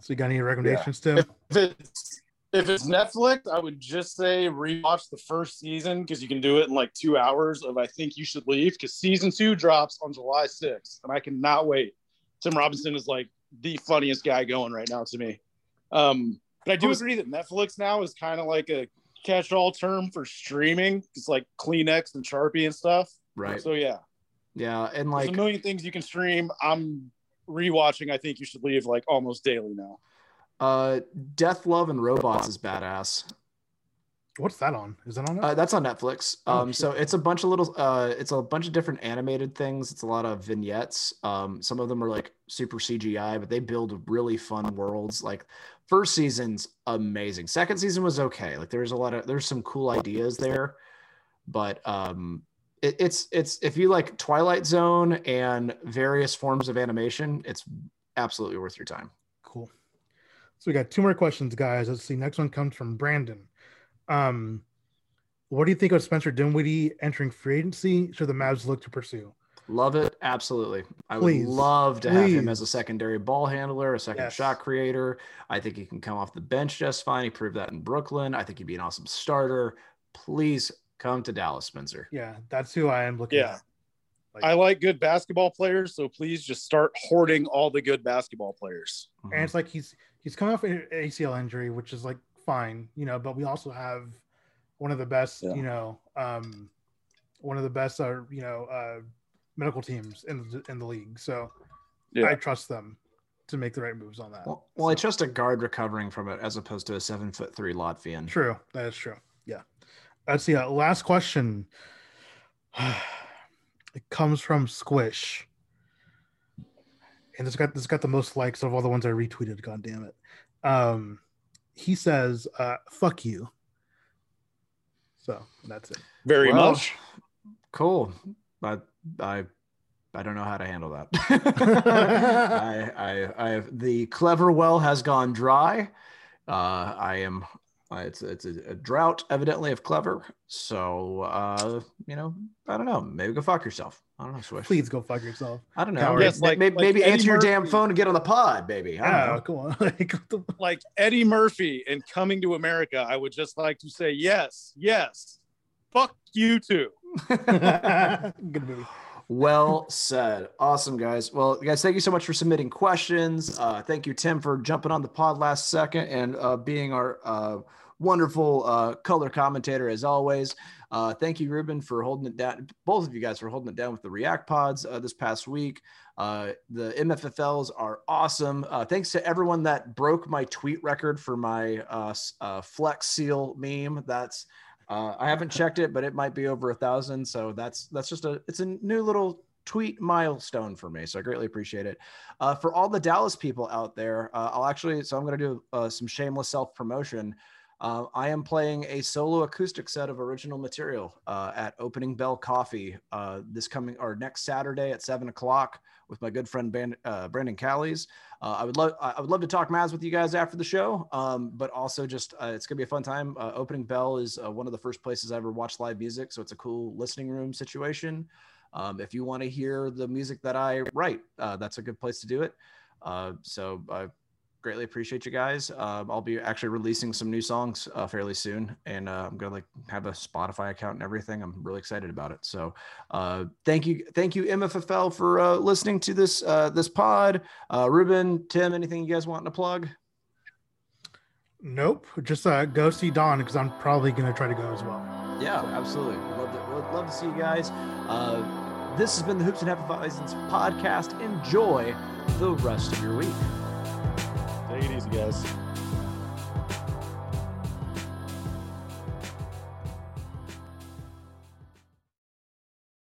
So you got any recommendations, Tim? If it's if it's Netflix, I would just say rewatch the first season because you can do it in like two hours of I think you should leave because season two drops on July 6th and I cannot wait. Tim Robinson is like the funniest guy going right now to me. Um, but I do agree that Netflix now is kind of like a catch-all term for streaming. It's like Kleenex and Sharpie and stuff. Right. So yeah, Yeah, and There's like a million things you can stream. I'm rewatching. I think you should leave like almost daily now. uh, Death, Love, and Robots is badass. What's that on? Is that on? Uh, that's on Netflix. Oh, Um, so it's a bunch of little, uh, it's a bunch of different animated things. It's a lot of vignettes. Um, some of them are like super CGI, but they build really fun worlds. Like first season's amazing. Second season was okay. Like there's a lot of there's some cool ideas there, but um, it, it's it's if you like Twilight Zone and various forms of animation, it's absolutely worth your time. Cool. So we got two more questions, guys. Let's see. Next one comes from Brandon. Um, what do you think of Spencer Dinwiddie entering free agency? Should the Mavs look to pursue? Love it. Absolutely. I Please. would love to have him as a secondary ball handler, a second Yes. shot creator. I think he can come off the bench just fine. He proved that in Brooklyn. I think he'd be an awesome starter. Please come to Dallas, Spencer. Yeah, that's who I am looking Yeah. at. Like, I like good basketball players, so please just start hoarding all the good basketball players. Mhm. and it's like he's he's coming off an ACL injury, which is like fine, you know. But we also have one of the best, Yeah. you know, um, one of the best, uh, you know, uh, medical teams in the, in the league. So Yeah. I trust them to make the right moves on that. Well, well, I trust a guard recovering from it as opposed to a seven foot three Latvian. True, that is true. Yeah. Let's see. Uh, last question. [SIGHS] it comes from Squish, and this got this got the most likes of all the ones I retweeted. God damn it. Um, he says, uh, "Fuck you." So that's it. Very Well, much. Cool. I I I don't know how to handle that. [LAUGHS] I, I I the clever well has gone dry. Uh, I am. Uh, It's it's a, a drought, evidently, of clever. So uh, you know, I don't know. Maybe go fuck yourself. I don't know, Swish. Please go fuck yourself. I don't know. Maybe, Yes, like- maybe, like maybe Eddie answer your damn phone and get on the pod, baby. I don't Yeah, know. come on. [LAUGHS] like, Like Eddie Murphy in Coming to America, I would just like to say yes, yes. Fuck you too. [LAUGHS] good movie. Well said. Awesome, guys. Well, guys, thank you so much for submitting questions. Uh, thank you, Tim, for jumping on the pod last second and uh, being our uh, wonderful uh, color commentator as always. Uh, thank you, Ruben, for holding it down. Both of you guys for holding it down with the React pods uh, this past week. Uh, the MFFLs are awesome. Uh, thanks to everyone that broke my tweet record for my uh, Flex Seal meme. That's I haven't checked it, but it might be over a thousand. So that's that's just a it's a new little tweet milestone for me. So I greatly appreciate it. Uh, for all the Dallas people out there, uh, I'll actually so I'm going to do uh, some shameless self promotion. Uh, I am playing a solo acoustic set of original material uh, at Opening Bell Coffee uh, this coming or next Saturday at seven o'clock with my good friend Ban- uh, Brandon Callies. Uh, I would love I would love to talk Mavs with you guys after the show, um, but also just uh, it's gonna be a fun time. Opening Bell is one of the first places I ever watched live music, so it's a cool listening room situation. Um, if you want to hear the music that I write, that's a good place to do it. So greatly appreciate you guys. Um, I'll be actually releasing some new songs uh, fairly soon, and uh, I'm gonna like have a Spotify account and everything. I'm really excited about it. So uh, thank you, thank you MFFL for uh, listening to this uh, this pod. Uh, Ruben, Tim, anything you guys want to plug? Nope. Just uh, go see Don because I'm probably gonna try to go as well. Yeah, absolutely. Love to, love to see you guys. Uh, this has been the Hoops and Hefeweizens podcast. Enjoy the rest of your week it easy, guys.